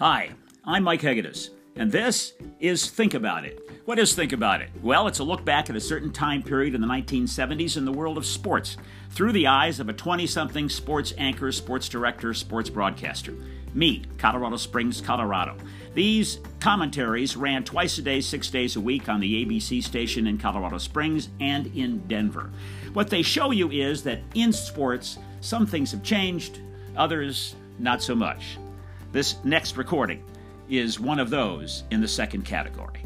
Hi, I'm Mike Hegedus, and this is Think About It. What is Think About It? Well, it's a look back at a certain time period in the 1970s in the world of sports through the eyes of a 20 something sports anchor, sports director, sports broadcaster. Me, Colorado Springs, Colorado. These commentaries ran twice a day, six days a week on the ABC station in Colorado Springs and in Denver. What they show you is that in sports, some things have changed, others not so much. This next recording is one of those in the second category.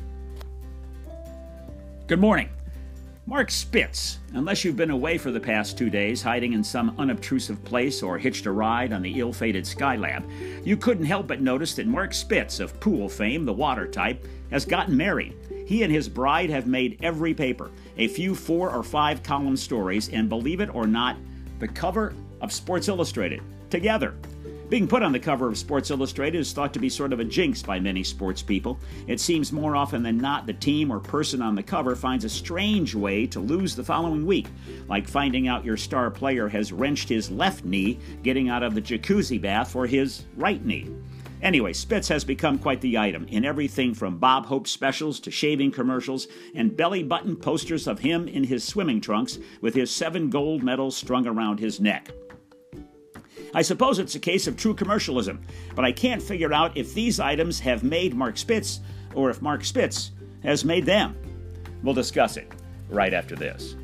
Good morning. Mark Spitz, unless you've been away for the past two days, hiding in some unobtrusive place or hitched a ride on the ill fated Skylab, you couldn't help but notice that Mark Spitz of pool fame, the water type, has gotten married. He and his bride have made every paper, a few four or five column stories, and believe it or not, the cover of Sports Illustrated, together. Being put on the cover of Sports Illustrated is thought to be sort of a jinx by many sports people. It seems more often than not the team or person on the cover finds a strange way to lose the following week, like finding out your star player has wrenched his left knee getting out of the jacuzzi bath for his right knee. Anyway, Spitz has become quite the item in everything from Bob Hope specials to shaving commercials and belly button posters of him in his swimming trunks with his seven gold medals strung around his neck. I suppose it's a case of true commercialism, but I can't figure out if these items have made Mark Spitz or if Mark Spitz has made them. We'll discuss it right after this.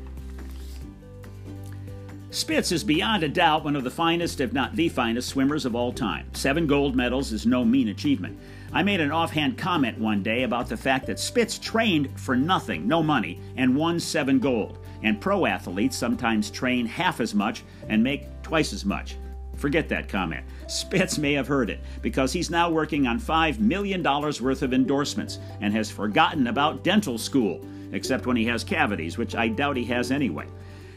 Spitz is beyond a doubt one of the finest, if not the finest, swimmers of all time. Seven gold medals is no mean achievement. I made an offhand comment one day about the fact that Spitz trained for nothing, no money, and won seven gold. And pro athletes sometimes train half as much and make twice as much. Forget that comment. Spitz may have heard it because he's now working on $5 million worth of endorsements and has forgotten about dental school, except when he has cavities, which I doubt he has anyway.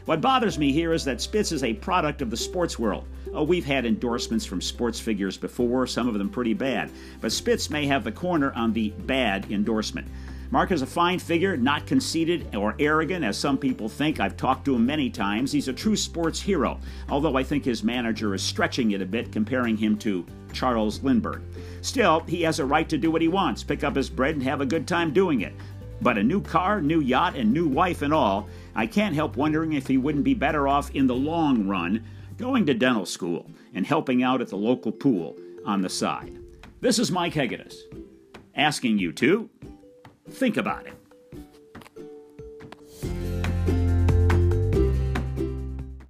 What bothers me here is that Spitz is a product of the sports world. Oh, we've had endorsements from sports figures before, some of them pretty bad, but Spitz may have the corner on the bad endorsement. Mark is a fine figure, not conceited or arrogant as some people think. I've talked to him many times. He's a true sports hero, although I think his manager is stretching it a bit, comparing him to Charles Lindbergh. Still, he has a right to do what he wants, pick up his bread, and have a good time doing it. But a new car, new yacht, and new wife and all, I can't help wondering if he wouldn't be better off in the long run going to dental school and helping out at the local pool on the side. This is Mike Hegedus asking you to Think about it.